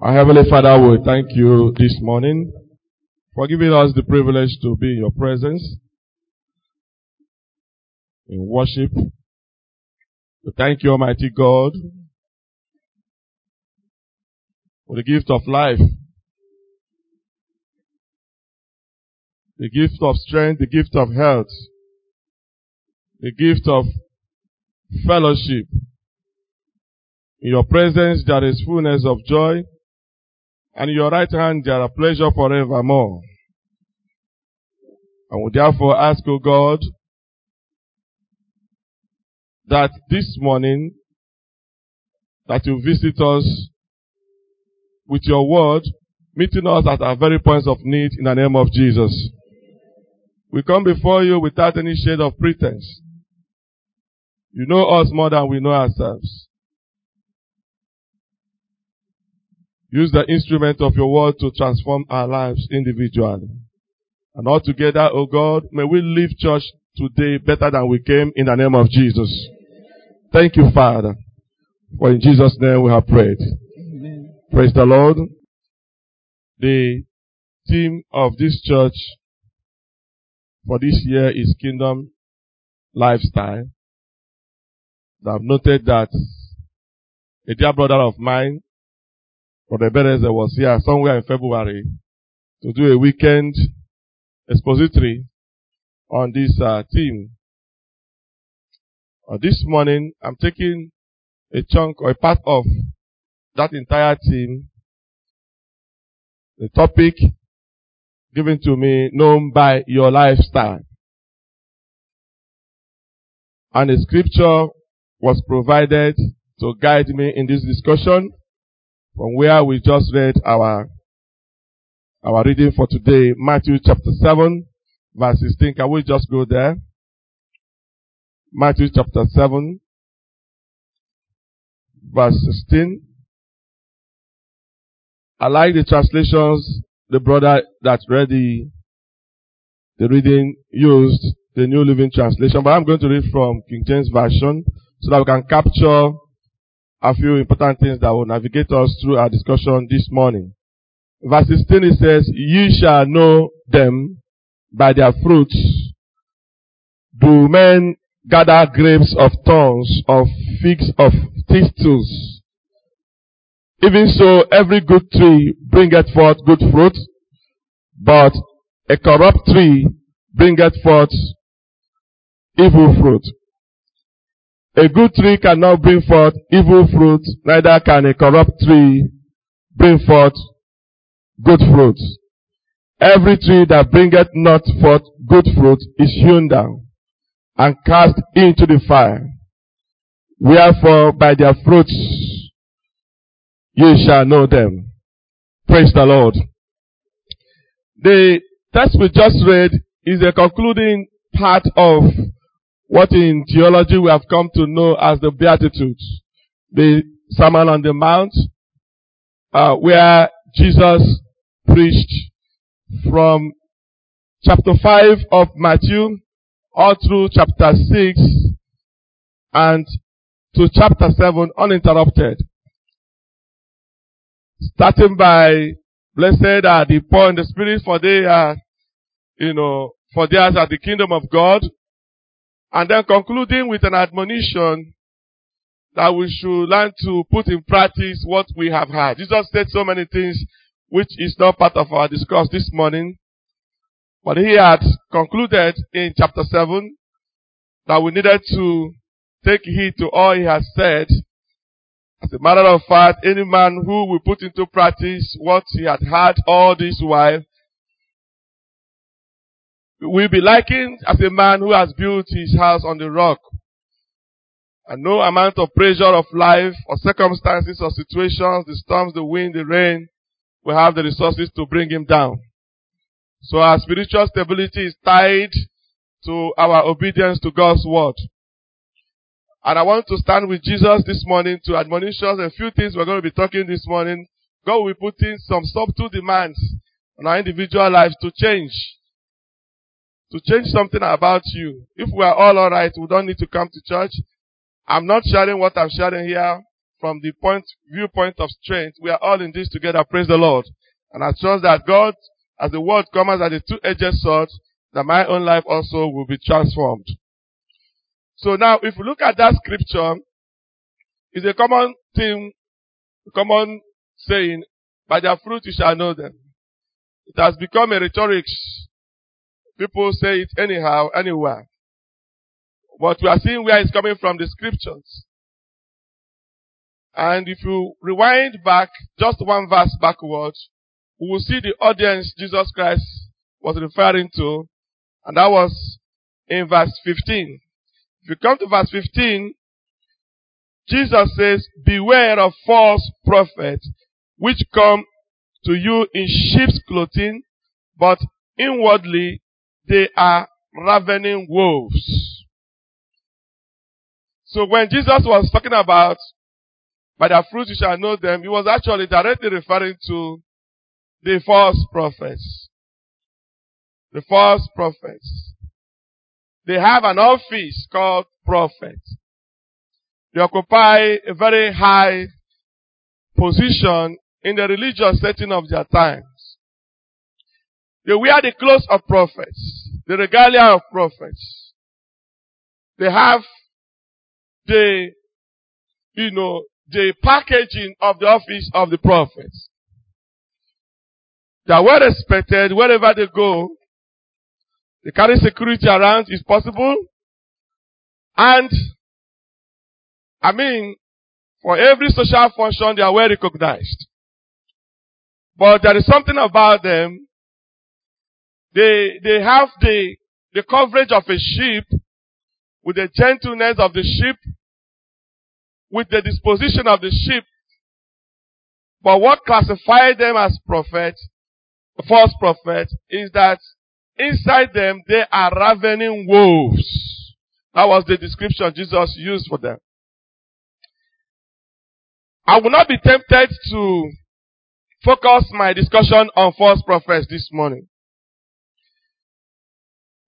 Our Heavenly Father, we thank you this morning for giving us the privilege to be in your presence in worship. We thank you, Almighty God, for the gift of life, the gift of strength, the gift of health, the gift of fellowship. In your presence there is fullness of joy and in your right hand there are pleasure forevermore. And we therefore ask, O God, that this morning, that you visit us with your word, meeting us at our very points of need in the name of Jesus. We come before you without any shade of pretense. You know us more than we know ourselves. Use the instrument of your word to transform our lives individually. And all together, O oh God, may we leave church today better than we came in the name of Jesus. Thank you, Father. For in Jesus' name we have prayed. Amen. Praise the Lord. The theme of this church for this year is kingdom lifestyle. I've noted that a dear brother of mine Brother Beneza was here somewhere in February to do a weekend expository on this uh, theme. Uh, this morning, I'm taking a chunk or a part of that entire theme. The topic given to me, known by your lifestyle. And a scripture was provided to guide me in this discussion from where we just read our, our reading for today, Matthew chapter 7, verse 16. Can we just go there? Matthew chapter 7, verse 16. I like the translations the brother that read the, the reading used, the New Living Translation, but I'm going to read from King James Version so that we can capture a few important things that will navigate us through our discussion this morning. Verse 16 it says, Ye shall know them by their fruits. Do men gather grapes of thorns, of figs of thistles? Even so, every good tree bringeth forth good fruit, but a corrupt tree bringeth forth evil fruit. A good tree cannot bring forth evil fruit, neither can a corrupt tree bring forth good fruit. Every tree that bringeth not forth good fruit is hewn down and cast into the fire. Wherefore by their fruits you shall know them. Praise the Lord. The text we just read is a concluding part of what in theology we have come to know as the Beatitudes, the Sermon on the Mount, uh, where Jesus preached from chapter 5 of Matthew all through chapter 6 and to chapter 7 uninterrupted. Starting by blessed are the poor in the spirit for they are, you know, for theirs are the kingdom of God. And then concluding with an admonition that we should learn to put in practice what we have heard. Jesus said so many things which is not part of our discourse this morning. But he had concluded in chapter 7 that we needed to take heed to all he has said. As a matter of fact, any man who will put into practice what he had heard all this while will be likened as a man who has built his house on the rock. And no amount of pressure of life or circumstances or situations, the storms, the wind, the rain, will have the resources to bring him down. So our spiritual stability is tied to our obedience to God's word. And I want to stand with Jesus this morning to admonish us a few things we're going to be talking this morning. God will be putting some subtle demands on our individual lives to change. To change something about you. If we are all alright, we don't need to come to church. I'm not sharing what I'm sharing here from the point, viewpoint of strength. We are all in this together. Praise the Lord. And I trust that God, as the word comes as a two-edged sword, that my own life also will be transformed. So now, if you look at that scripture, it's a common thing, common saying, by their fruit you shall know them. It has become a rhetoric. People say it anyhow, anywhere. But we are seeing where it's coming from the scriptures. And if you rewind back just one verse backwards, we will see the audience Jesus Christ was referring to, and that was in verse 15. If you come to verse 15, Jesus says, beware of false prophets which come to you in sheep's clothing, but inwardly they are ravening wolves. So when Jesus was talking about by their fruit you shall know them. He was actually directly referring to the false prophets. The false prophets. They have an office called prophet. They occupy a very high position in the religious setting of their times. They wear the clothes of prophets, the regalia of prophets. They have the, you know, the packaging of the office of the prophets. They are well respected wherever they go. They carry security around if possible. And, I mean, for every social function, they are well recognized. But there is something about them. They, they have the, the coverage of a sheep with the gentleness of the sheep with the disposition of the sheep. But what classified them as prophets, false prophets, is that inside them they are ravening wolves. That was the description Jesus used for them. I will not be tempted to focus my discussion on false prophets this morning.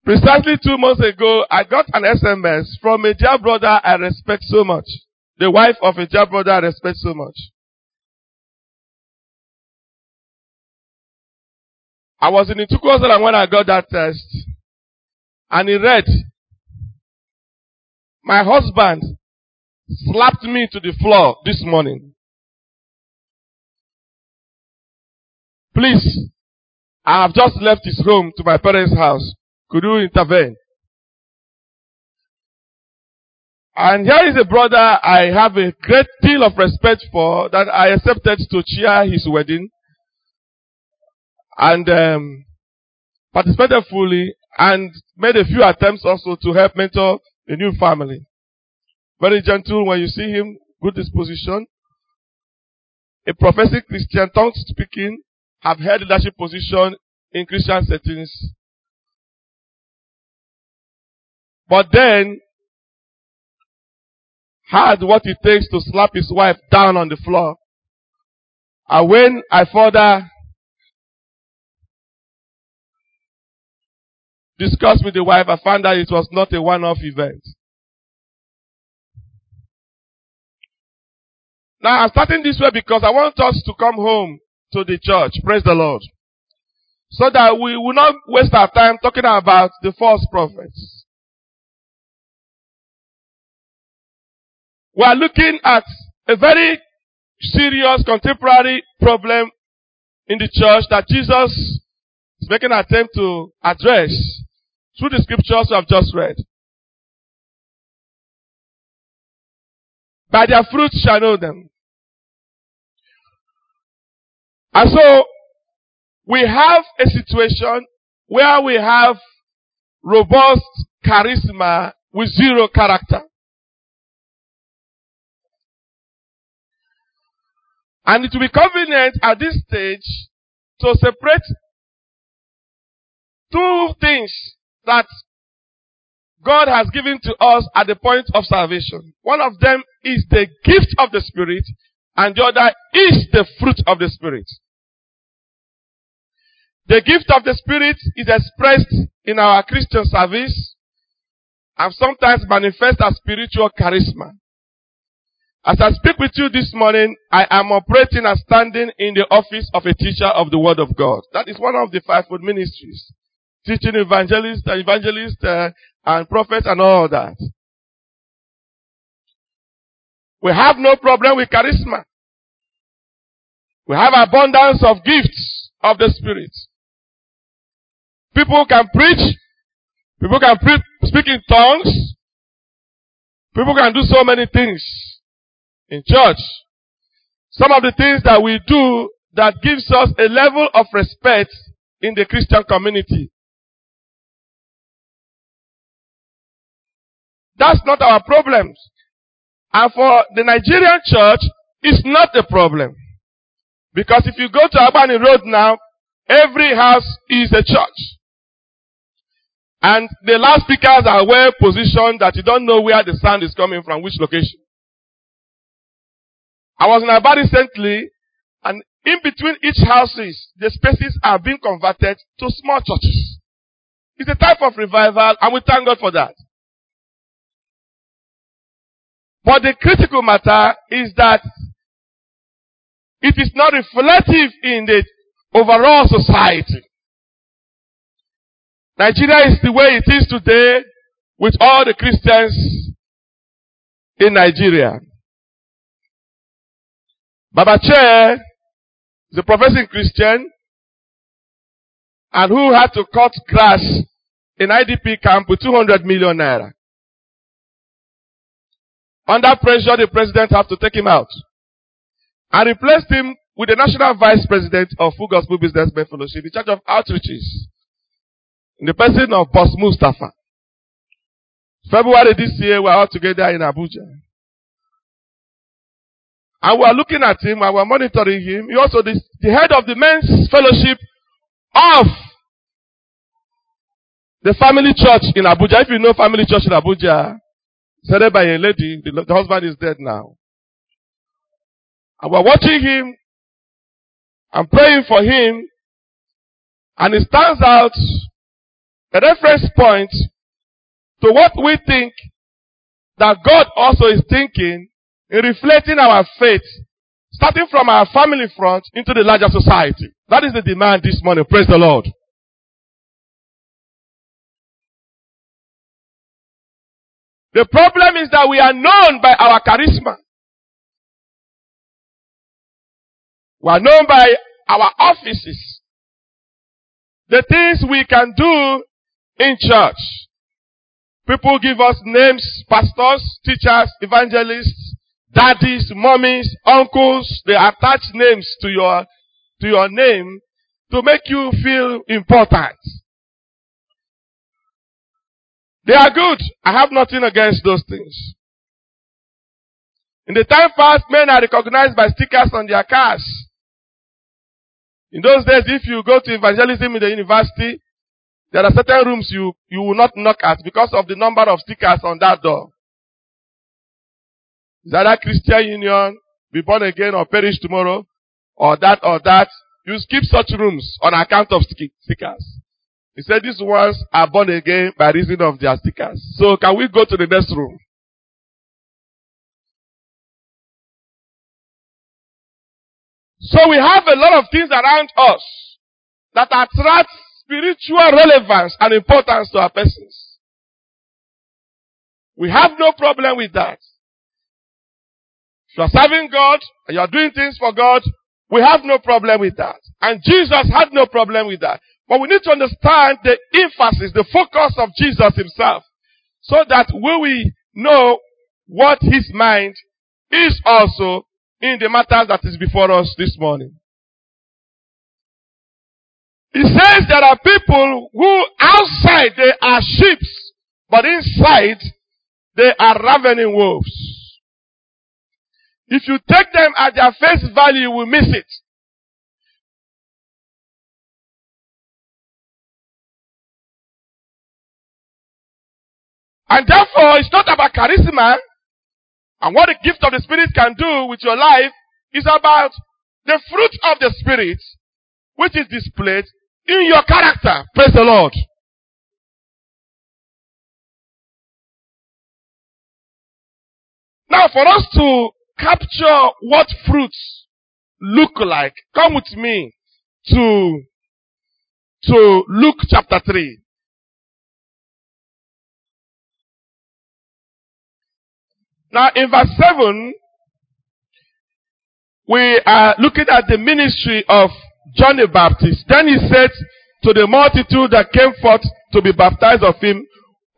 Precisely two months ago, I got an SMS from a dear brother I respect so much the wife of a dear brother I respect so much. I was in the two Ituku when I got that test. And he read, my husband slapped me to the floor this morning. Please, I have just left his home to my parents' house. Could you intervene? And here is a brother I have a great deal of respect for that I accepted to chair his wedding and um, participated fully and made a few attempts also to help mentor the new family. Very gentle when you see him, good disposition. A professing Christian, tongue speaking, have held leadership position in Christian settings. But then had what it takes to slap his wife down on the floor. And when I further discussed with the wife, I found that it was not a one-off event. Now I'm starting this way because I want us to come home to the church. Praise the Lord. So that we will not waste our time talking about the false prophets. We are looking at a very serious contemporary problem in the church that Jesus is making an attempt to address through the scriptures we have just read. By their fruits shall know them. And so, we have a situation where we have robust charisma with zero character. And it will be convenient at this stage to separate two things that God has given to us at the point of salvation. One of them is the gift of the Spirit, and the other is the fruit of the Spirit. The gift of the Spirit is expressed in our Christian service and sometimes manifests as spiritual charisma. As I speak with you this morning, I am operating and standing in the office of a teacher of the Word of God. That is one of the fivefold ministries. Teaching evangelist, evangelist, uh, and prophets and all that. We have no problem with charisma. We have abundance of gifts of the Spirit. People can preach. People can pre- speak in tongues. People can do so many things in church. Some of the things that we do that gives us a level of respect in the Christian community. That's not our problems. And for the Nigerian church, it's not a problem. Because if you go to Albany Road now, every house is a church. And the loudspeakers are well positioned that you don't know where the sound is coming from, which location. I was in Albany recently, and in between each houses, the spaces are being converted to small churches. It's a type of revival, and we thank God for that. But the critical matter is that it is not reflective in the overall society. Nigeria is the way it is today with all the Christians in Nigeria. Babachir is a professing Christian and who had to cut grass in IDP camp with 200 million naira. Under pressure, the president had to take him out and replaced him with the national vice president of Full Gospel Businessmen Fellowship in charge of outreaches in the person of Boss Mustapha. February this year, we are all together in Abuja. And we are looking at him and we are monitoring him. He also the, the head of the men's fellowship of the family church in Abuja. If you know family church in Abuja, said by a lady, the, the husband is dead now. And we're watching him and praying for him. And it stands out a reference point to what we think that God also is thinking in reflecting our faith, starting from our family front into the larger society. That is the demand this morning. Praise the Lord. The problem is that we are known by our charisma. We are known by our offices. The things we can do in church. People give us names, pastors, teachers, evangelists, daddies, mummies, uncles. They attach names to your, to your name to make you feel important. They are good. I have nothing against those things. In the time past, men are recognized by stickers on their cars. In those days, if you go to evangelism in the university, there are certain rooms you, you will not knock at because of the number of stickers on that door. Is that a Christian Union, be born again or perish tomorrow, or that or that. You skip such rooms on account of stickers. He said these ones are born again by reason of their stickers. So can we go to the next room? So we have a lot of things around us that attract spiritual relevance and importance to our persons. We have no problem with that. If you are serving God and you are doing things for God, we have no problem with that. And Jesus had no problem with that. But we need to understand the emphasis, the focus of Jesus himself, so that we will know what his mind is also in the matters that is before us this morning. He says there are people who outside they are sheep, but inside they are ravening wolves. If you take them at their face value, you will miss it. And therefore, it's not about charisma and what the gift of the Spirit can do with your life. It's about the fruit of the Spirit, which is displayed in your character. Praise the Lord. Now, for us to capture what fruits look like, come with me to, to Luke chapter 3. Now, in verse 7, we are looking at the ministry of John the Baptist. Then he said to the multitude that came forth to be baptized of him,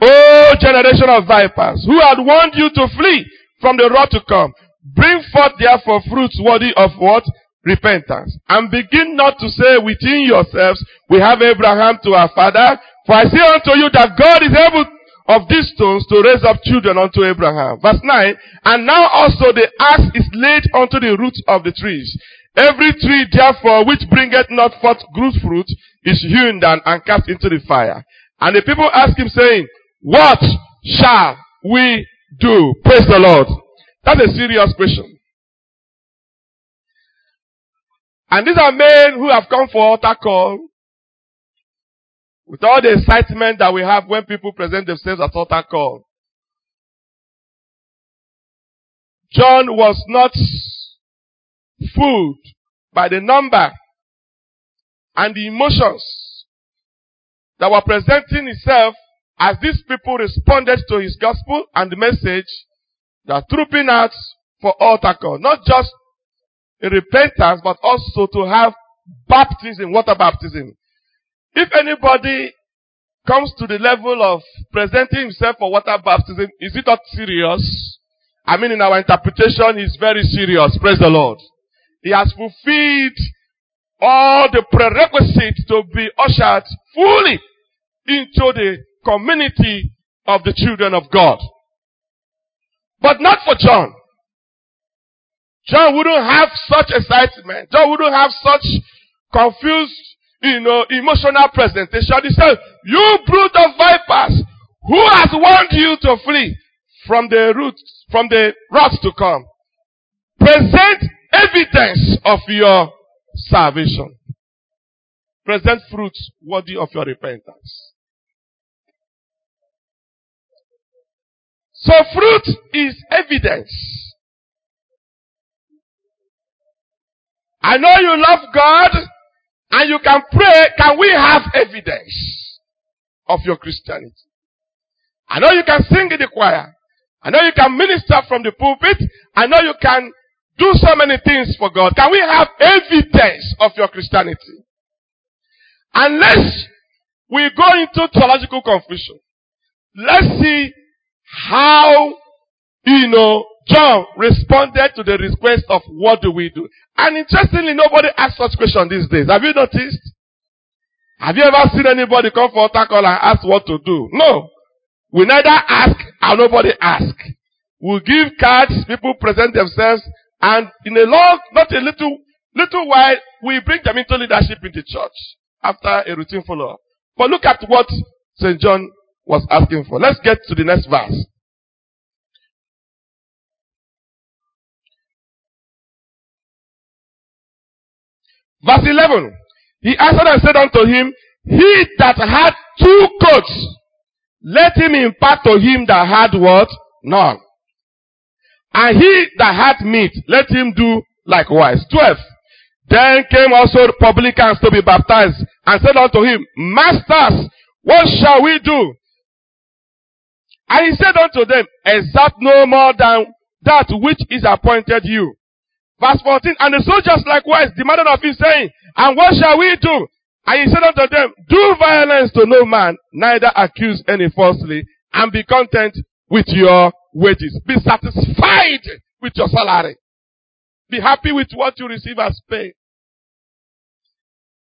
O generation of vipers, who had warned you to flee from the wrath to come. Bring forth therefore fruits worthy of what? Repentance. And begin not to say within yourselves, we have Abraham to our father. For I say unto you that God is able of these stones to raise up children unto Abraham. Verse 9. And now also the axe is laid unto the roots of the trees. Every tree therefore which bringeth not forth good fruit is hewn down and cast into the fire. And the people ask him saying, What shall we do? Praise the Lord. That's a serious question. And these are men who have come for altar call with all the excitement that we have when people present themselves at altar call. John was not fooled by the number and the emotions that were presenting itself as these people responded to his gospel and the message, that trooping out for altar call. Not just a repentance, but also to have baptism, water baptism. If anybody comes to the level of presenting himself for water baptism, is it not serious? I mean, in our interpretation, it's very serious. Praise the Lord. He has fulfilled all the prerequisites to be ushered fully into the community of the children of God. But not for John. John wouldn't have such excitement. John wouldn't have such confused, you know, emotional presentation. He said, you brood of vipers, who has warned you to flee from the roots, from the wrath to come? Present evidence of your salvation. Present fruits worthy of your repentance. So fruit is evidence. I know you love God and you can pray. Can we have evidence of your Christianity? I know you can sing in the choir. I know you can minister from the pulpit. I know you can do so many things for God. Can we have evidence of your Christianity? Unless we go into theological confusion. Let's see how, you know, John responded to the request of what do we do? And interestingly, nobody asks such question these days. Have you noticed? Have you ever seen anybody come for altar call and ask what to do? No. We neither ask and nobody ask. We give cards, people present themselves, and in a long, not a little, little while, we bring them into leadership in the church after a routine follow-up. But look at what St. John was asking for. Let's get to the next verse. Verse 11. He answered and said unto him, He that had two coats, let him impart to him that had what? None. And he that had meat, let him do likewise. 12. Then came also the publicans to be baptized and said unto him, Masters, what shall we do? And he said unto them, exact no more than that which is appointed you. Verse 14, and the soldiers likewise demanded of him saying, and what shall we do? And he said unto them, do violence to no man, neither accuse any falsely, and be content with your wages. Be satisfied with your salary. Be happy with what you receive as pay.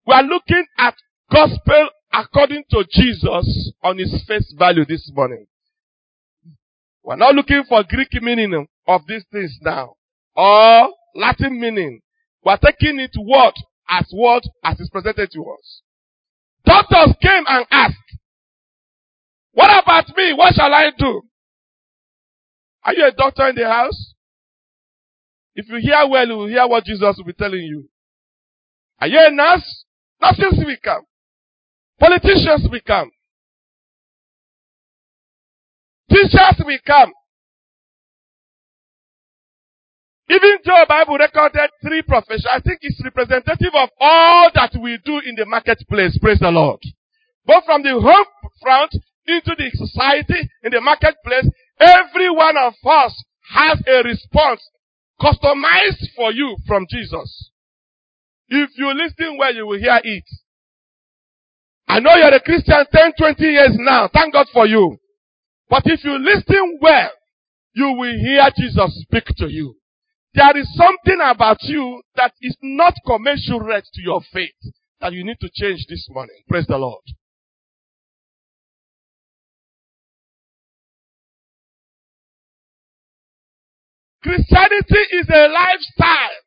We are looking at gospel according to Jesus on his face value this morning. We're not looking for Greek meaning of these things now. Or Latin meaning. We're taking it what as what as is presented to us. Doctors came and asked, What about me? What shall I do? Are you a doctor in the house? If you hear well, you will hear what Jesus will be telling you. Are you a nurse? Nurses will come. Politicians will come. Teachers will Even though the Bible recorded three professions, I think it's representative of all that we do in the marketplace. Praise the Lord. Both from the home front into the society, in the marketplace, every one of us has a response customized for you from Jesus. If you listen well, you will hear it. I know you're a Christian 10, 20 years now. Thank God for you. But if you listen well, you will hear Jesus speak to you. There is something about you that is not commensurate to your faith that you need to change this morning. Praise the Lord. Christianity is a lifestyle.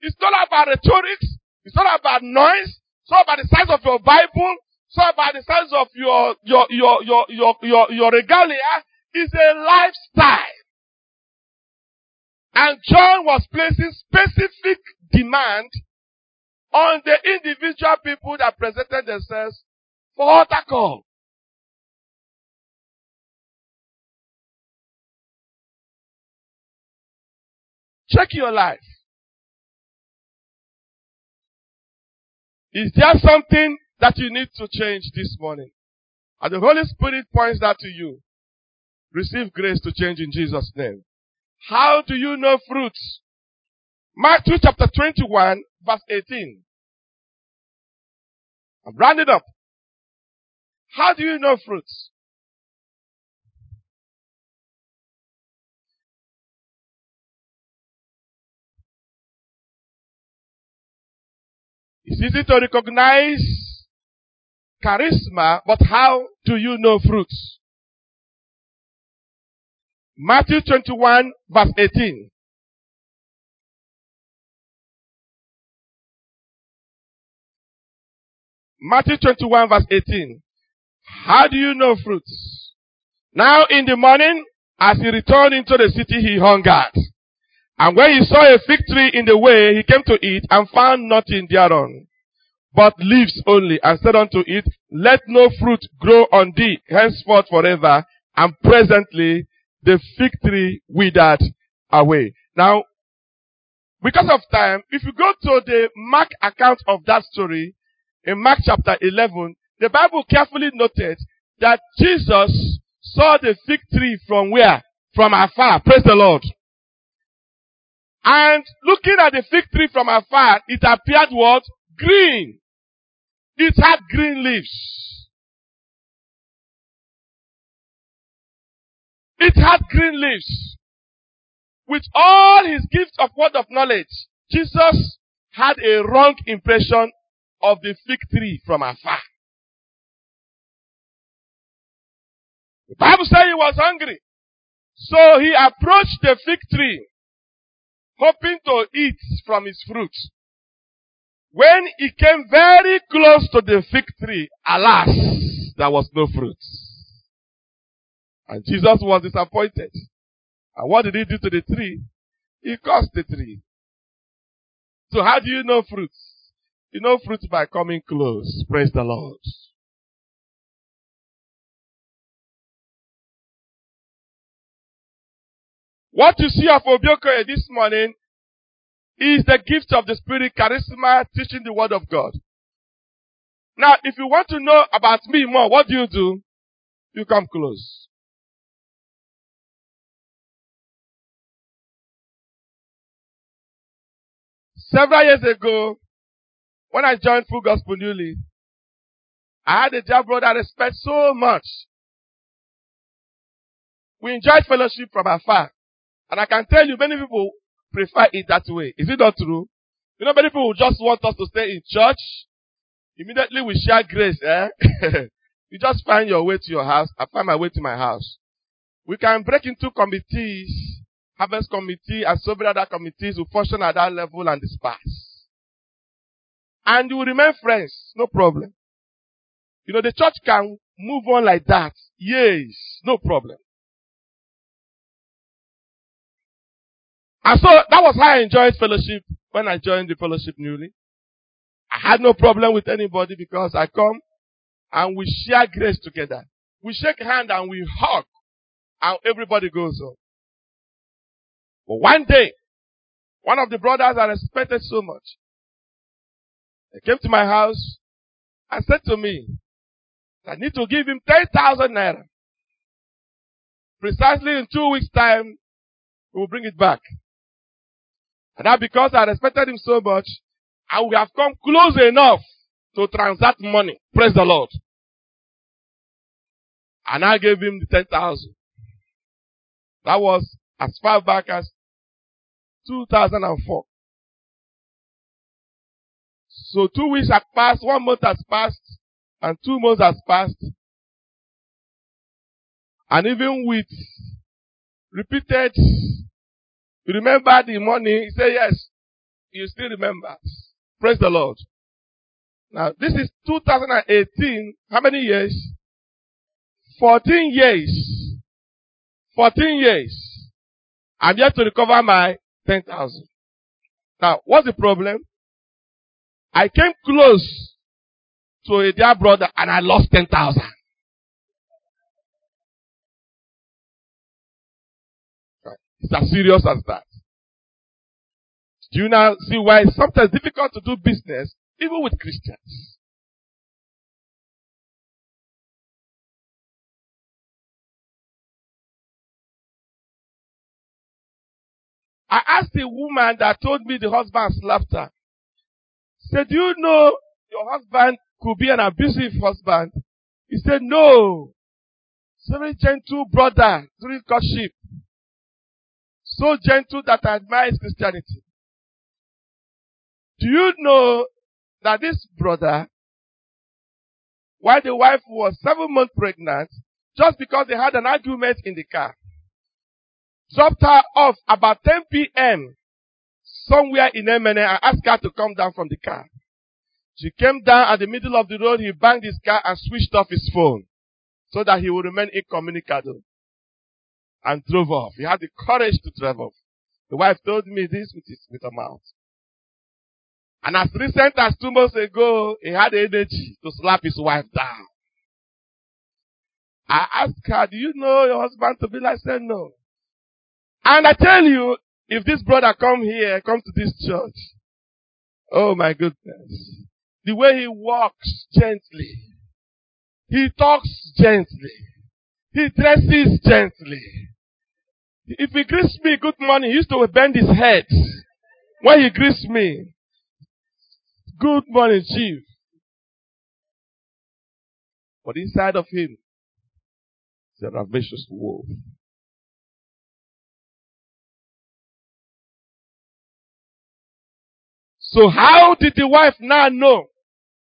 It's not about rhetorics. It's not about noise. It's not about the size of your Bible. It's not about the size of your, your, your, your, your, your, your regalia. It's a lifestyle. And John was placing specific demand on the individual people that presented themselves for altar call. Check your life. Is there something that you need to change this morning? And the Holy Spirit points that to you. Receive grace to change in Jesus' name. How do you know fruits? Matthew chapter 21 verse 18. I'm rounding up. How do you know fruits? It's easy to recognize charisma, but how do you know fruits? Matthew 21 verse 18. Matthew 21 verse 18. How do you know fruits? Now in the morning, as he returned into the city, he hungered. And when he saw a fig tree in the way, he came to it and found nothing thereon, but leaves only, and said unto it, Let no fruit grow on thee henceforth forever. And presently the fig tree withered away. Now, because of time, if you go to the Mark account of that story, in Mark chapter 11, the Bible carefully noted that Jesus saw the fig tree from where? From afar. Praise the Lord. And looking at the fig tree from afar, it appeared what? Green. It had green leaves. It had green leaves. With all his gifts of word of knowledge, Jesus had a wrong impression of the fig tree from afar. The Bible says he was hungry. So he approached the fig tree, hoping to eat from its fruit. When he came very close to the fig tree, alas, there was no fruit. And Jesus was disappointed. And what did he do to the tree? He cursed the tree. So how do you know fruits? You know fruits by coming close. Praise the Lord. What you see of Obi Okoye this morning is the gift of the Spirit, charisma, teaching the Word of God. Now, if you want to know about me more, what do you do? You come close. Several years ago, when I joined Full Gospel newly, I had a dear brother I respect so much. We enjoyed fellowship from afar. And I can tell you, many people prefer it that way. Is it not true? You know, many people just want us to stay in church. Immediately we share grace, eh? you just find your way to your house. I find my way to my house. We can break into committees harvest committee and several other committees will function at that level and disperse. And you will remain friends, no problem. You know, the church can move on like that. Yes, no problem. And so that was how I enjoyed fellowship when I joined the fellowship newly. I had no problem with anybody because I come and we share grace together. We shake hand and we hug and everybody goes on. But one day, one of the brothers I respected so much, he came to my house and said to me, I need to give him 10,000 naira. Precisely in two weeks time, we will bring it back. And that because I respected him so much, I would have come close enough to transact money. Praise the Lord. And I gave him the 10,000. That was as far back as 2004. So two weeks have passed, one month has passed, and two months has passed. And even with repeated, you remember the money, he said yes, you still remember. Praise the Lord. Now, this is 2018. How many years? 14 years. 14 years. I'm yet to recover my 10,000. Now, what's the problem? I came close to a dear brother and I lost 10,000. It's as serious as that. Do you now see why it's sometimes difficult to do business even with Christians? I asked a woman that told me the husband slapped her. Said, do you know your husband could be an abusive husband? He said, no. So very gentle brother during courtship. So gentle that I admire Christianity. Do you know that this brother, while the wife was seven months pregnant, just because they had an argument in the car, dropped her off about 10 p.m. somewhere in Emene and asked her to come down from the car. She came down at the middle of the road, he banged his car and switched off his phone so that he would remain incommunicado and drove off. He had the courage to drive off. The wife told me this with his, with her mouth. And as recent as two months ago, he had the energy to slap his wife down. I asked her, do you know your husband to be like? I said, no. And I tell you, if this brother come here, come to this church, oh my goodness, the way he walks gently, he talks gently, he dresses gently. If he greets me good morning, he used to bend his head when he greets me. Good morning, chief. But inside of him is a rapacious wolf. So how did the wife now know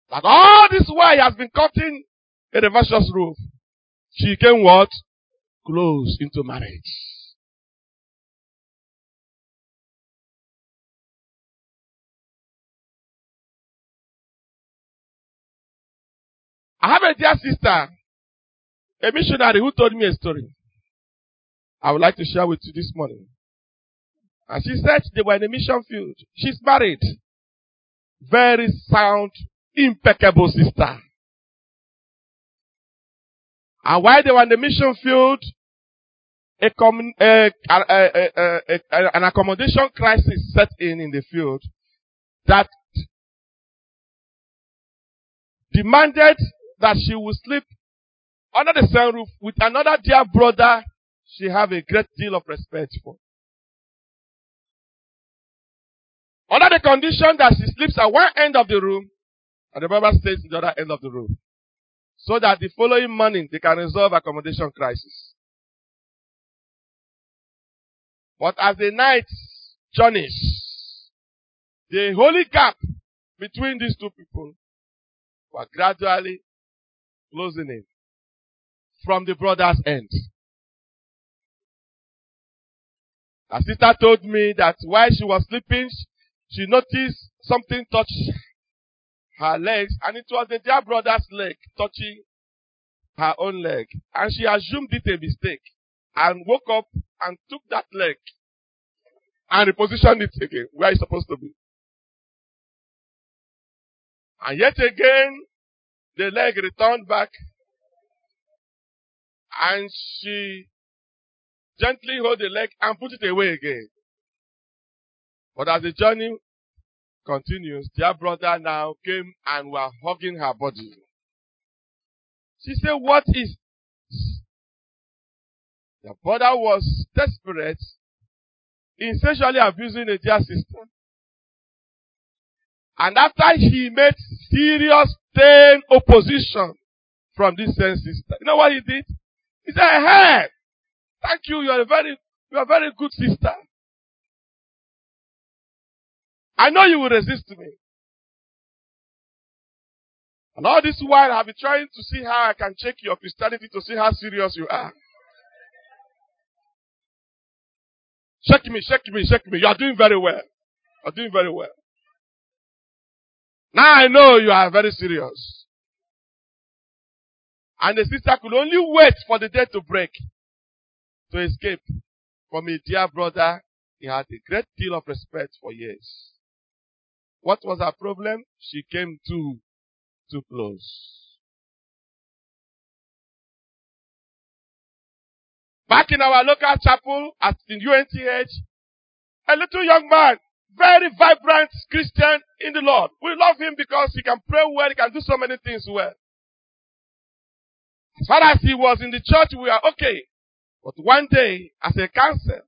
that all this while he has been cutting a reverse roof? She came what? Close into marriage. I have a dear sister, a missionary who told me a story. I would like to share with you this morning. And she said they were in a mission field. She's married. Very sound, impeccable sister. And while they were in the mission field, a com- a, a, an accommodation crisis set in in the field that demanded that she would sleep under the same roof with another dear brother she have a great deal of respect for. Under the condition that she sleeps at one end of the room and the brother stays in the other end of the room. So that the following morning they can resolve accommodation crisis. But as the night journeys, the holy gap between these two people were gradually closing in from the brother's end. A sister told me that while she was sleeping, she noticed something touch her legs and it was the dear brother's leg touching her own leg. And she assumed it a mistake and woke up and took that leg and repositioned it again where it's supposed to be. And yet again, the leg returned back and she gently hold the leg and put it away again. But as the journey continues, their brother now came and were hugging her body. She said, what is this? The brother was desperate in sexually abusing a dear sister. And after he made serious stern opposition from this same sister, you know what he did? He said, hey, thank you, you are a very, you are a very good sister. I know you will resist me. And all this while I've been trying to see how I can check your Christianity to see how serious you are. Check me, check me, check me. You are doing very well. You are doing very well. Now I know you are very serious. And the sister could only wait for the day to break to escape from a dear brother he had a great deal of respect for years. What was her problem? She came too, too close. Back in our local chapel at the UNTH, a little young man, very vibrant Christian in the Lord. We love him because he can pray well, he can do so many things well. As far as he was in the church, we are okay. But one day, as a council,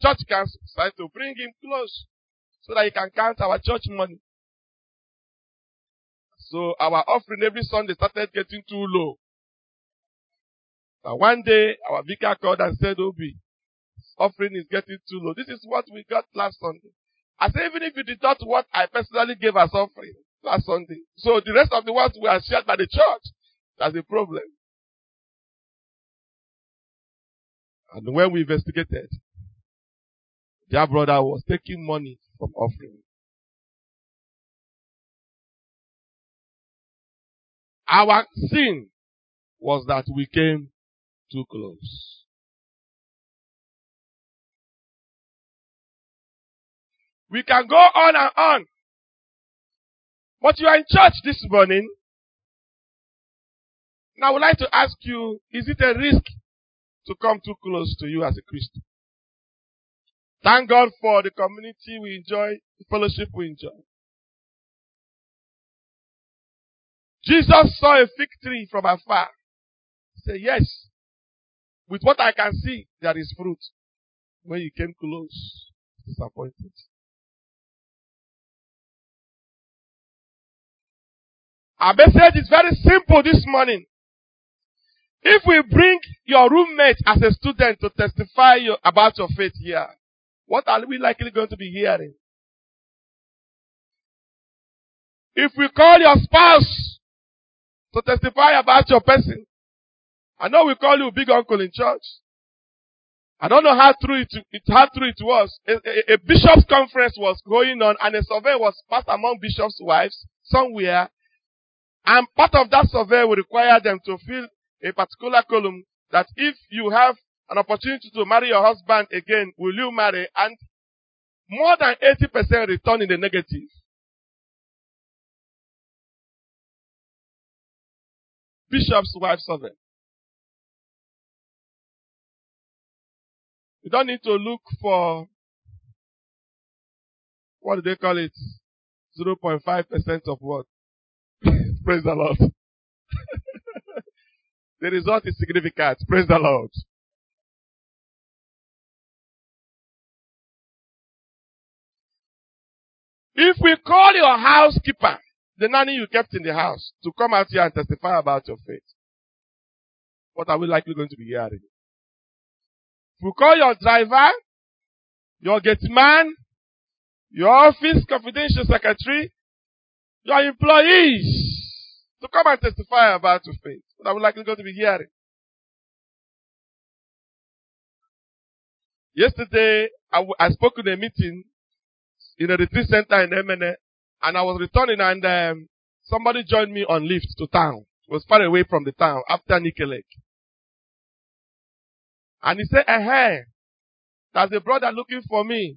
church council decided to bring him close so that he can count our church money. So our offering every Sunday started getting too low. And one day, our vicar called and said, Obi, offering is getting too low. This is what we got last Sunday. I said, even if you deduct what I personally gave as offering last Sunday. So the rest of the ones were shared by the church. That's the problem. And when we investigated, their brother was taking money from offering. Our sin was that we came too close. We can go on and on. But you are in church this morning. Now I would like to ask you, is it a risk to come too close to you as a Christian? Thank God for the community we enjoy, the fellowship we enjoy. Jesus saw a fig tree from afar. He said, yes, with what I can see, there is fruit. When you came close, disappointed. Our message is very simple this morning. If we bring your roommate as a student to testify about your faith here, what are we likely going to be hearing? If we call your spouse to testify about your person, I know we call you big uncle in church. I don't know how true it, it how true it was. A, a, a bishop's conference was going on and a survey was passed among bishops' wives somewhere. And part of that survey will require them to fill a particular column that if you have an opportunity to marry your husband again, will you marry? And more than 80% return in the negative. Bishop's wife survey. You don't need to look for, what do they call it? 0.5% of what? Praise the Lord. the result is significant. Praise the Lord. If we call your housekeeper, the nanny you kept in the house, to come out here and testify about your faith, what are we likely going to be hearing? If we call your driver, your gate man, your office confidential secretary, your employees, to come and testify about your faith, what are we likely going to be hearing? Yesterday, I, w- I spoke in a meeting in a retreat center in Emene, and I was returning and um, somebody joined me on lift to town. It was far away from the town after Nike Lake. And he said, hey, there's a brother looking for me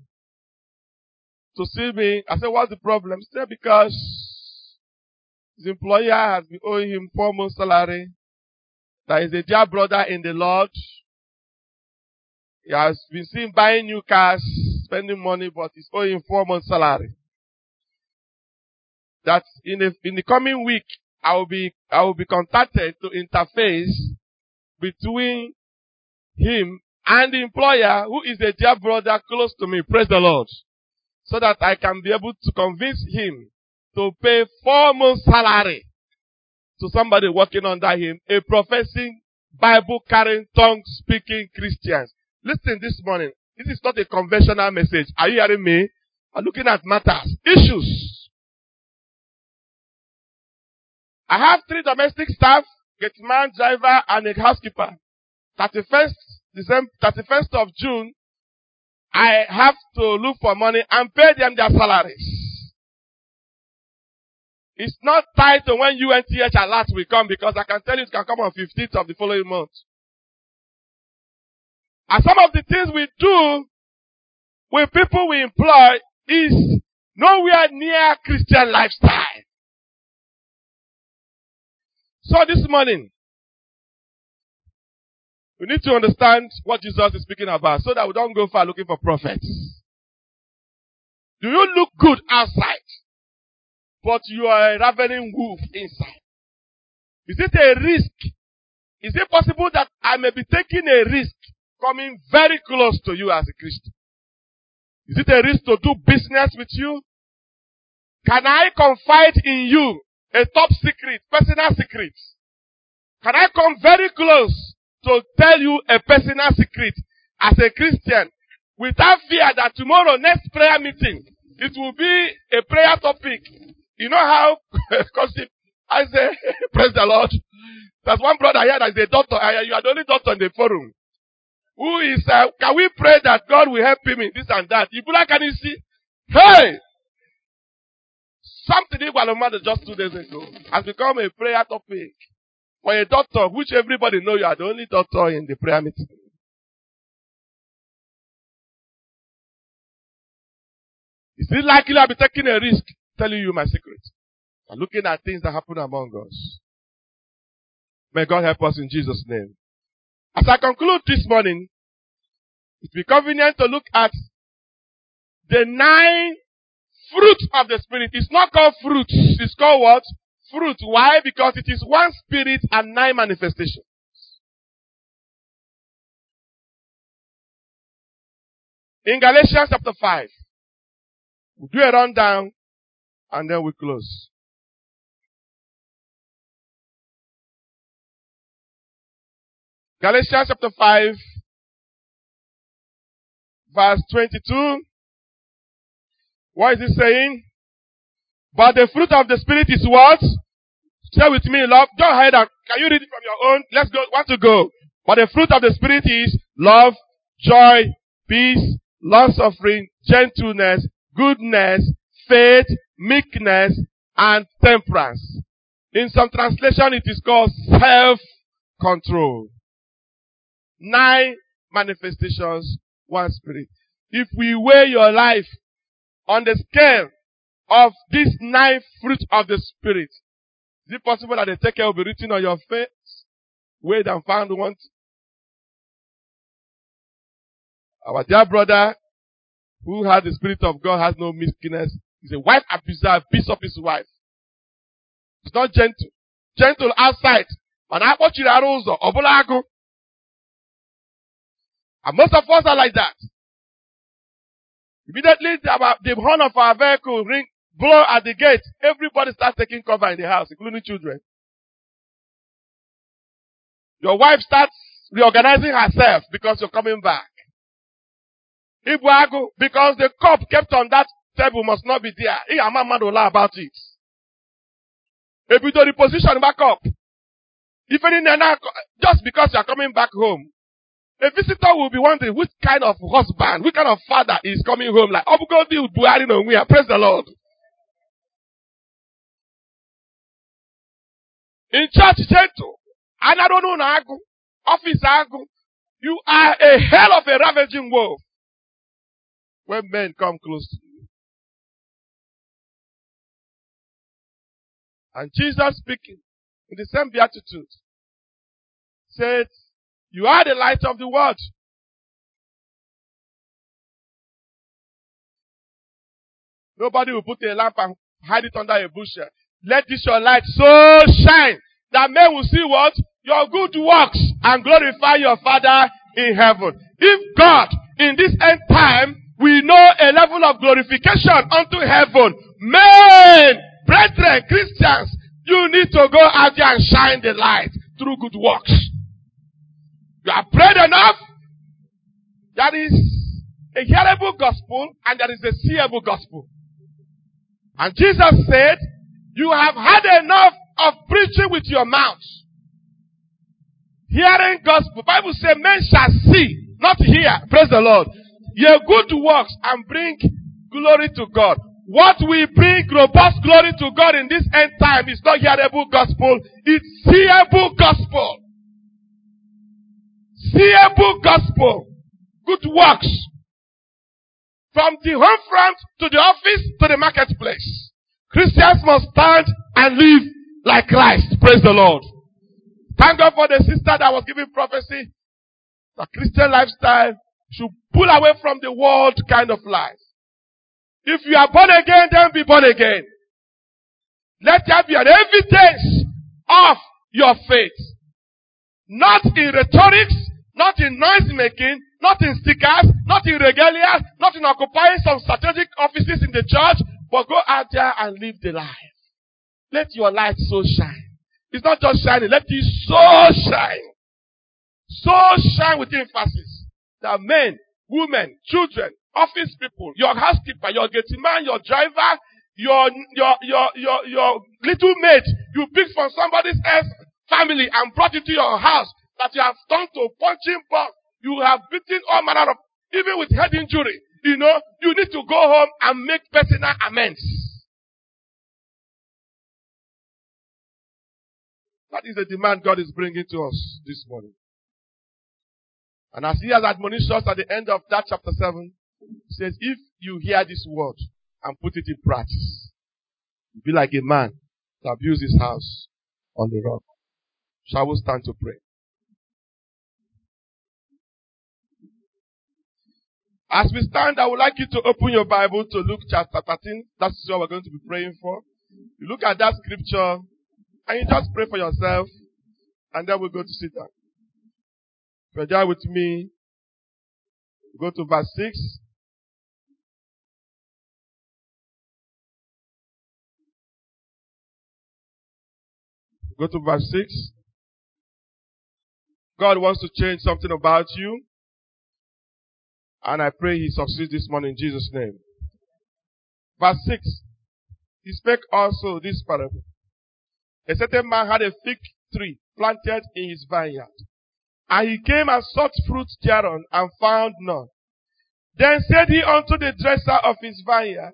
to see me. I said, what's the problem? He said, because his employer has been owing him four months salary. There is a dear brother in the Lord. He has been seen buying new cars, spending money, but he's owing four months salary. That in the, in the coming week, I will be, I will be contacted to interface between him and the employer who is a dear brother close to me. Praise the Lord. So that I can be able to convince him to pay four months salary to somebody working under him, a professing Bible carrying tongue speaking Christians. Listen this morning. This is not a conventional message. Are you hearing me? I'm looking at matters, issues. I have three domestic staff, a man, driver, and a housekeeper. 31st December, 31st of June, I have to look for money and pay them their salaries. It's not tied to when UNTH alert will come because I can tell you it can come on 15th of the following month. And some of the things we do with people we employ is nowhere near Christian lifestyle. So this morning, we need to understand what Jesus is speaking about so that we don't go far looking for prophets. Do you look good outside? but you are a ravening wolf inside. Is it a risk? Is it possible that I may be taking a risk coming very close to you as a Christian? Is it a risk to do business with you? Can I confide in you a top secret, personal secret? Can I come very close to tell you a personal secret as a Christian without fear that tomorrow next prayer meeting it will be a prayer topic you know how, because I say, praise the Lord. There's one brother here that is a doctor. You are the only doctor in the forum. Who is, uh, can we pray that God will help him in this and that? Like, can you see? Hey! Something Igualomada just two days ago has become a prayer topic. For a doctor, which everybody know you are the only doctor in the prayer meeting. Is it likely I'll be taking a risk telling you my secret. I'm looking at things that happen among us. May God help us in Jesus' name. As I conclude this morning, it will be convenient to look at the nine fruits of the Spirit. It's not called fruits. It's called what? Fruit. Why? Because it is one Spirit and nine manifestations. In Galatians chapter 5, we'll do a rundown and then we close. Galatians chapter 5, verse 22. What is it saying? But the fruit of the Spirit is what? Share with me, love. Go ahead and can you read it from your own? Let's go. Want to go? But the fruit of the Spirit is love, joy, peace, long suffering, gentleness, goodness, faith, meekness, and temperance. In some translation, it is called self-control. Nine manifestations, one spirit. If we weigh your life on the scale of these nine fruits of the spirit, is it possible that the care will be written on your face? Weighed and found one. Our dear brother who has the spirit of God has no meekness, He's a wife abuser, beats up his wife. He's not gentle. Gentle outside. And most of us are like that. Immediately the horn of our vehicle ring, blow at the gate. Everybody starts taking cover in the house, including children. Your wife starts reorganizing herself because you're coming back. Ibuagu, because the cup kept on that Table must not be there. Hey, I'm a man will lie about it. If you do the position back up, in the just because you are coming back home, a visitor will be wondering which kind of husband, which kind of father is coming home like, oh, God, you Buhari no we praise the Lord. In church, gentle. Another no agu. Office agu. You are a hell of a ravaging wolf. When men come close to you. And Jesus speaking in the same beatitude said, you are the light of the world. Nobody will put a lamp and hide it under a bushel. Let this your light so shine that men will see what? Your good works and glorify your Father in heaven. If God in this end time we know a level of glorification unto heaven, men, brethren, Christians, you need to go out there and shine the light through good works. You have prayed enough. There is a hearable gospel and there is a seeable gospel. And Jesus said, you have had enough of preaching with your mouth. Hearing gospel. Bible says men shall see, not hear. Praise the Lord. Your good works and bring glory to God. What we bring robust glory to God in this end time is not hearable gospel, it's seeable gospel. Seeable gospel. Good works. From the home front to the office to the marketplace. Christians must stand and live like Christ. Praise the Lord. Thank God for the sister that was giving prophecy. The Christian lifestyle should pull away from the world kind of life. If you are born again, then be born again. Let there be an evidence of your faith. Not in rhetorics, not in noise making, not in stickers, not in regalia, not in occupying some strategic offices in the church, but go out there and live the life. Let your light so shine. It's not just shining, let it so shine. So shine with emphasis that men, women, children, office people, your housekeeper, your gate man, your driver, your, your, your, your, your little maid you picked from somebody's else family and brought into your house that you have turned to punching bag. You have beaten all manner of, even with head injury. You know, you need to go home and make personal amends. That is the demand God is bringing to us this morning. And as he has admonished us at the end of that chapter 7, he says, if you hear this word and put it in practice, you be like a man that builds his house on the rock. Shall we stand to pray? As we stand, I would like you to open your Bible to Luke chapter 13. That's what we're going to be praying for. You look at that scripture and you just pray for yourself and then we'll go to sit down. If you're there with me, go to verse 6. Go to verse 6. God wants to change something about you. And I pray he succeeds this morning in Jesus' name. Verse 6. He spake also this parable. A certain man had a fig tree planted in his vineyard. And he came and sought fruit thereon and found none. Then said he unto the dresser of his vineyard,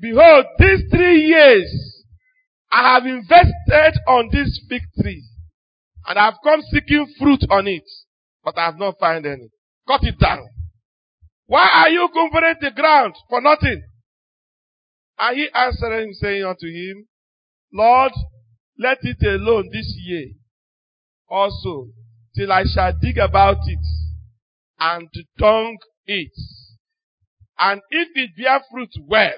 Behold, these three years I have invested on this fig tree, and I have come seeking fruit on it, but I have not found any. Cut it down. Why are you covering the ground for nothing? And he answered him, saying unto him, Lord, let it alone this year also, till I shall dig about it and dung it. And if it bear fruit, well.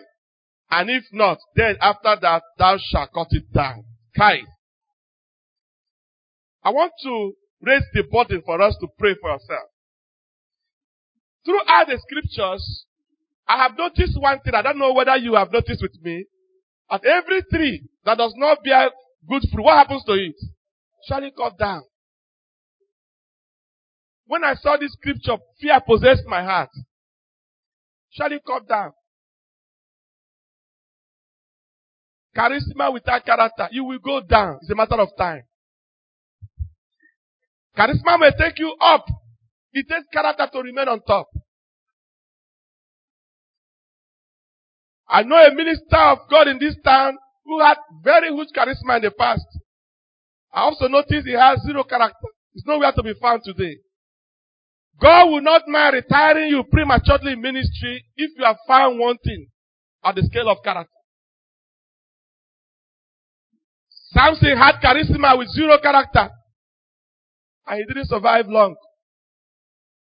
And if not, then after that thou shalt cut it down. Kai. I want to raise the burden for us to pray for ourselves. Throughout the scriptures, I have noticed one thing. I don't know whether you have noticed with me. At every tree that does not bear good fruit, what happens to it? Shall it cut down? When I saw this scripture, fear possessed my heart. Shall it cut down? Charisma without character, you will go down. It's a matter of time. Charisma may take you up. It takes character to remain on top. I know a minister of God in this town who had very huge charisma in the past. I also noticed he has zero character. It's nowhere to be found today. God will not mind retiring you prematurely in ministry if you have found one thing at the scale of character. Samson had charisma with zero character. And he didn't survive long.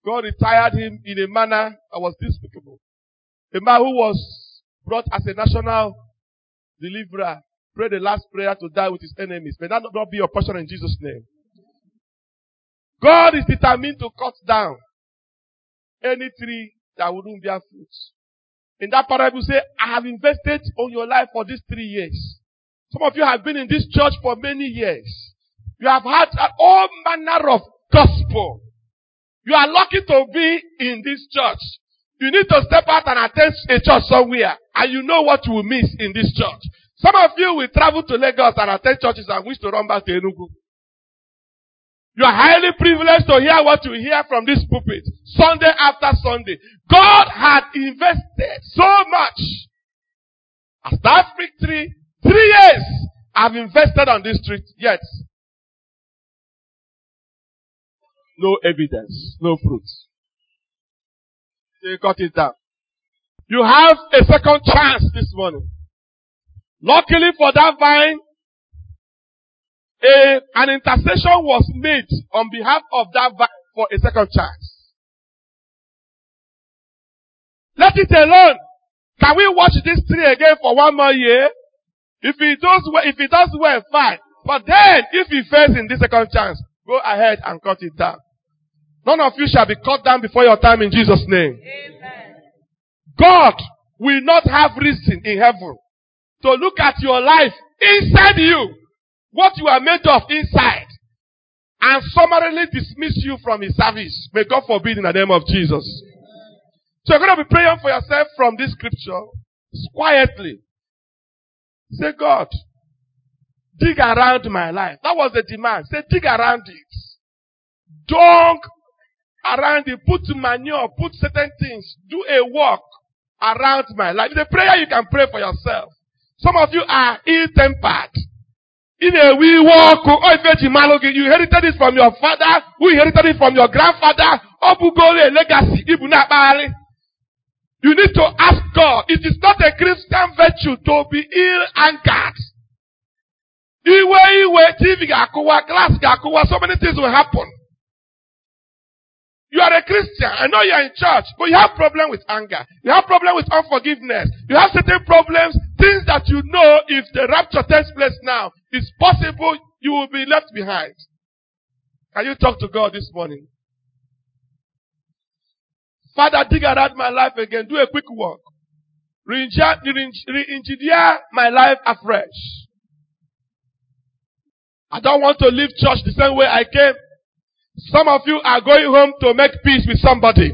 God retired him in a manner that was despicable. A man who was brought as a national deliverer, prayed the last prayer to die with his enemies. May that not be your portion in Jesus' name. God is determined to cut down any tree that wouldn't bear fruit. In that parable, say, I have invested on your life for these three years. Some of you have been in this church for many years. You have had all manner of gospel. You are lucky to be in this church. You need to step out and attend a church somewhere, and you know what you will miss in this church. Some of you will travel to Lagos and attend churches and wish to run back to Enugu. You are highly privileged to hear what you hear from this pulpit, Sunday after Sunday. God had invested so much. As that victory, three years I've invested on this street, yet no evidence, no fruits. They cut it down. You have a second chance this morning. Luckily for that vine, a, an intercession was made on behalf of that vine for a second chance. Let it alone. Can we watch this tree again for one more year? If it does well, if he does well, fine. But then, if he fails in this second chance, go ahead and cut it down. None of you shall be cut down before your time in Jesus' name. Amen. God will not have reason in heaven to look at your life inside you, what you are made of inside, and summarily dismiss you from his service. May God forbid in the name of Jesus. So you're going to be praying for yourself from this scripture quietly. Say, God, dig around my life. That was the demand. Say, dig around it. Don't around it. Put manure, put certain things. Do a work around my life. The prayer you can pray for yourself. Some of you are ill-tempered. In a wee walk, oh, oh if you inherited it from your father, who inherited it from your grandfather, Obugole legacy, You need to ask God. It is not a Christian virtue to be ill-angered. Iwe iwe, TV ga-akụwa, glass ga-akụwa, so many things will happen. You are a Christian. I know you are in church, but you have problem with anger. You have problem with unforgiveness. You have certain problems, things that you know if the rapture takes place now, it's possible you will be left behind. Can you talk to God this morning? Father, dig around my life again. Do a quick work. Re-engineer my life afresh. I don't want to leave church the same way I came. Some of you are going home to make peace with somebody.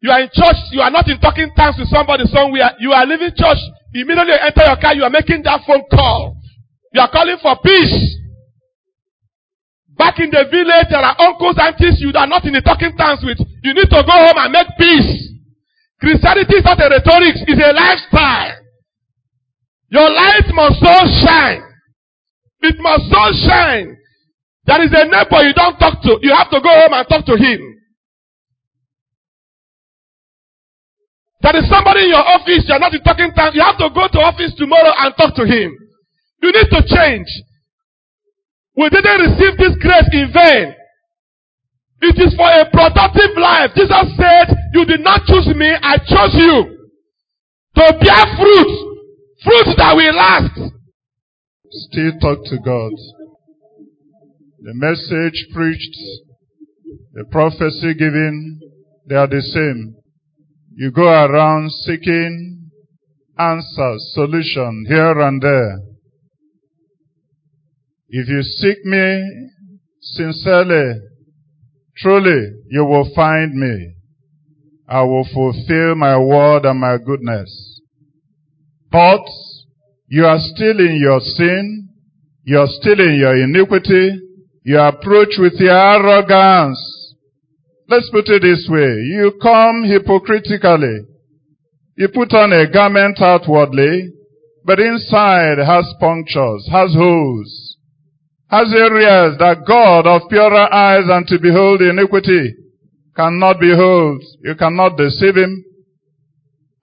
You are in church, you are not in talking terms with somebody somewhere. You are leaving church, immediately you enter your car, you are making that phone call. You are calling for peace. Back in the village, there are uncles, aunties you are not in the talking terms with. You need to go home and make peace. Christianity is not a rhetoric, it's a lifestyle. Your light must so shine. It must so shine there is a neighbor you don't talk to. You have to go home and talk to him. There is somebody in your office, you're not in talking time. You have to go to office tomorrow and talk to him. You need to change. We didn't receive this grace in vain. It is for a productive life. Jesus said, you did not choose me, I chose you. To bear fruit. Fruit that will last. Still talk to God. The message preached, the prophecy given, they are the same. You go around seeking answers, solution here and there. If you seek me sincerely, truly, you will find me. I will fulfill my word and my goodness. But you are still in your sin. You are still in your iniquity. You approach with your arrogance. Let's put it this way. You come hypocritically. You put on a garment outwardly, but inside has punctures, has holes. has areas that God of purer eyes and to behold iniquity cannot behold. You cannot deceive him.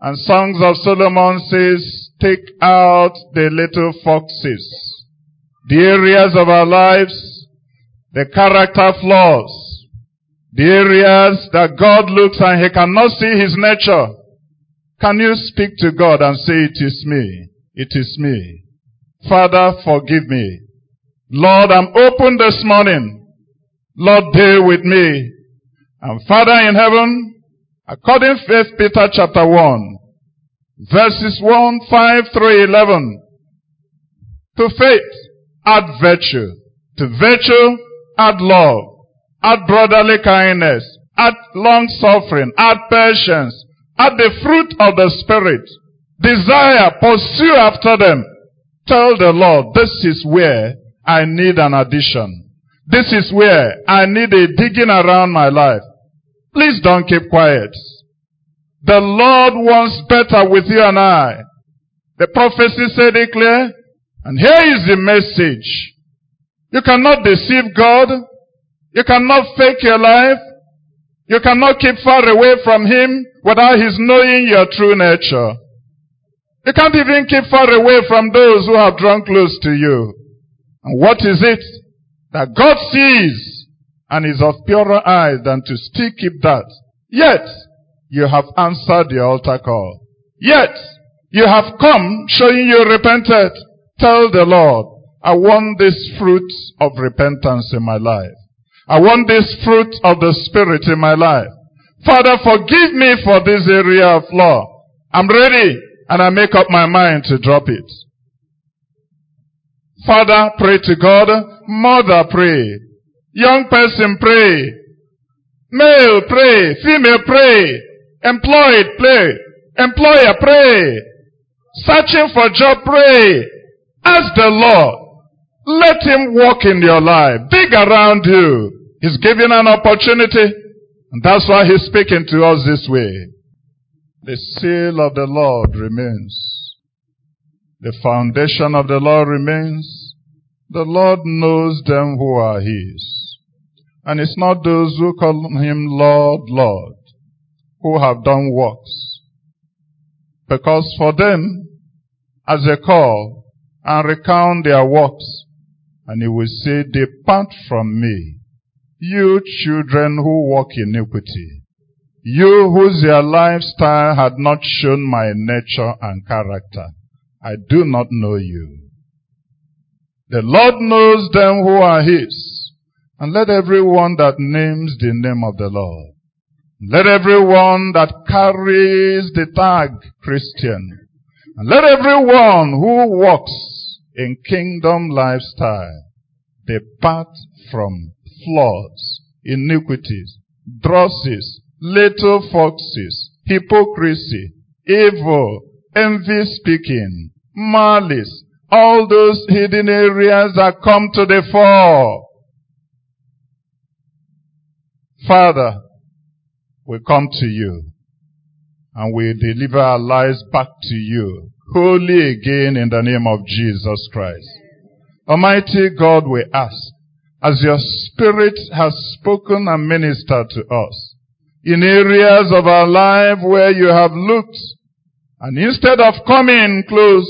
And Songs of Solomon says, take out the little foxes. The areas of our lives, the character flaws, the areas that God looks and he cannot see his nature. Can you speak to God and say, it is me. It is me. Father, forgive me. Lord, I'm open this morning. Lord, deal with me. And Father in heaven, according to 1 Peter chapter 1, verses 1, 5 through 11, to faith, add virtue. To virtue, add love. Add brotherly kindness. Add long suffering. Add patience. Add the fruit of the Spirit. Desire, pursue after them. Tell the Lord, this is where I need an addition. This is where I need a digging around my life. Please don't keep quiet. The Lord wants better with you and I. The prophecy said it clear. And here is the message. You cannot deceive God. You cannot fake your life. You cannot keep far away from Him without His knowing your true nature. You can't even keep far away from those who have drawn close to you. And what is it that God sees and is of purer eyes than to still keep that? Yet, you have answered the altar call. Yet, you have come showing you repented. Tell the Lord, I want this fruit of repentance in my life. I want this fruit of the Spirit in my life. Father, forgive me for this area of law. I'm ready and I make up my mind to drop it. Father, pray to God. Mother, pray. Young person, pray. Male, pray. Female, pray. Employed, pray. Employer, pray. Searching for job, pray. Ask the Lord. Let Him walk in your life. Dig around you. He's giving an opportunity. And that's why He's speaking to us this way. The seal of the Lord remains. The foundation of the Lord remains. The Lord knows them who are His. And it's not those who call Him Lord, Lord, who have done works. Because for them, as they call and recount their works, and He will say, Depart from me, you children who walk iniquity, you whose your lifestyle had not shown my nature and character. I do not know you. The Lord knows them who are his. And let everyone that names the name of the Lord, let everyone that carries the tag Christian, and let everyone who walks in kingdom lifestyle depart from flaws, iniquities, drosses, little foxes, hypocrisy, evil, envy speaking, malice, all those hidden areas that come to the fore. Father, we come to you and we deliver our lives back to you wholly again in the name of Jesus Christ. Almighty God, we ask, as your Spirit has spoken and ministered to us, in areas of our life where you have looked and instead of coming close,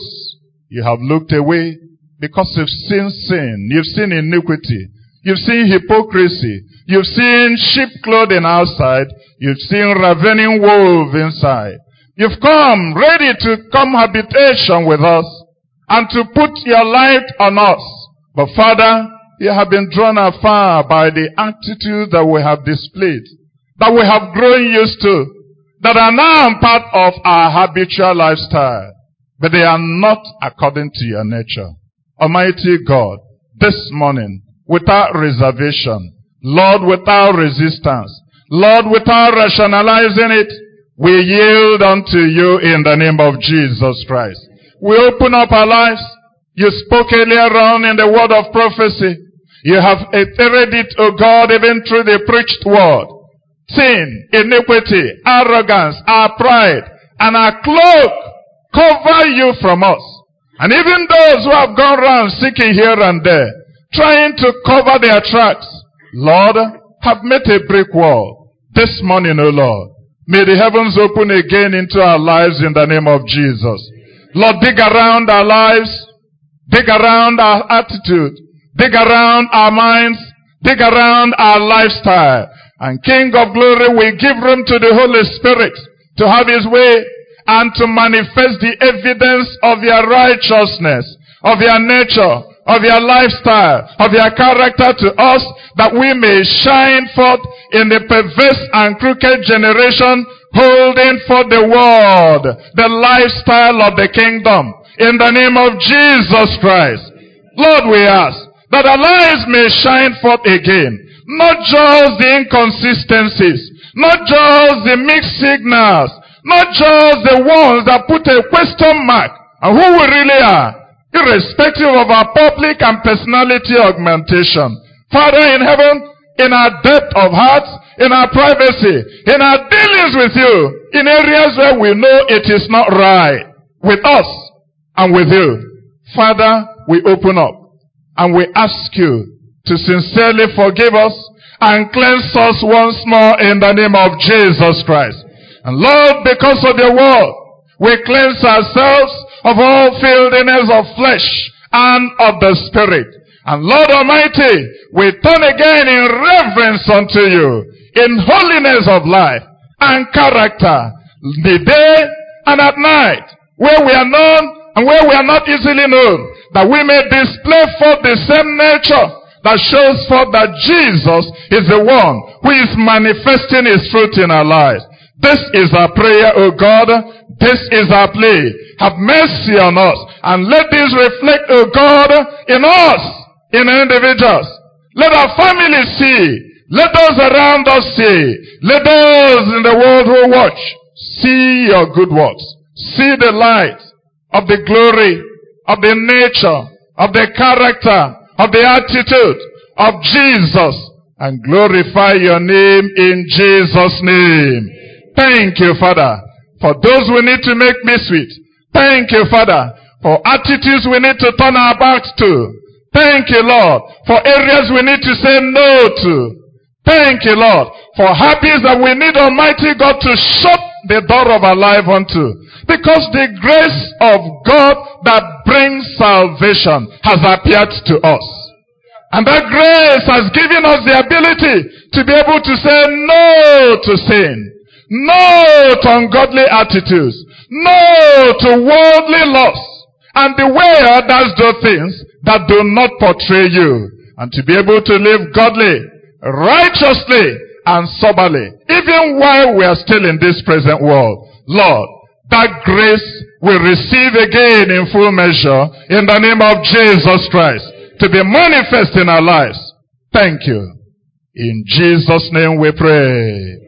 you have looked away because you've seen sin. You've seen iniquity. You've seen hypocrisy. You've seen sheep clothing outside. You've seen ravening wolf inside. You've come ready to come habitation with us and to put your light on us. But Father, you have been drawn afar by the attitude that we have displayed, that we have grown used to, that are now part of our habitual lifestyle, but they are not according to your nature. Almighty God, this morning, without reservation, Lord, without resistance, Lord, without rationalizing it, we yield unto you in the name of Jesus Christ. We open up our lives. You spoke earlier on in the word of prophecy. You have iterated it, O God, even through the preached word sin, iniquity, arrogance, our pride, and our cloak cover you from us. And even those who have gone around seeking here and there, trying to cover their tracks. Lord, have made a brick wall this morning, O Lord. May the heavens open again into our lives in the name of Jesus. Lord, dig around our lives, dig around our attitude, dig around our minds, dig around our lifestyle. And King of glory, we give room to the Holy Spirit to have his way and to manifest the evidence of your righteousness, of your nature, of your lifestyle, of your character to us, that we may shine forth in the perverse and crooked generation, holding for the world, the lifestyle of the kingdom. In the name of Jesus Christ. Lord, we ask that our lives may shine forth again. Not just the inconsistencies, not just the mixed signals, not just the ones that put a question mark on who we really are, irrespective of our public and personality augmentation. Father in heaven, in our depth of hearts, in our privacy, in our dealings with you, in areas where we know it is not right, with us and with you. Father, we open up and we ask you to sincerely forgive us and cleanse us once more in the name of Jesus Christ. And Lord, because of your word, we cleanse ourselves of all filthiness of flesh and of the spirit. And Lord Almighty, we turn again in reverence unto you, in holiness of life and character, the day and at night, where we are known and where we are not easily known, that we may display forth the same nature that shows forth that Jesus is the one who is manifesting his fruit in our lives. This is our prayer, O God. This is our plea. Have mercy on us and let this reflect, O God, in us, in individuals. Let our families see. Let those around us see. Let those in the world who watch see your good works. See the light of the glory, of the nature, of the character, of the attitude of Jesus and glorify your name in Jesus' name. Thank you, Father, for those we need to make me sweet. Thank you, Father, for attitudes we need to turn our backs to. Thank you, Lord, for areas we need to say no to. Thank you, Lord, for habits that we need Almighty God to shut the door of our life unto. Because the grace of God that brings salvation has appeared to us. And that grace has given us the ability to be able to say no to sin. No to ungodly attitudes. No to worldly lusts. And beware others do things that do not portray you. And to be able to live godly, righteously, and soberly. Even while we are still in this present world. Lord, that grace will receive again in full measure in the name of Jesus Christ to be manifest in our lives. Thank you. In Jesus' name we pray.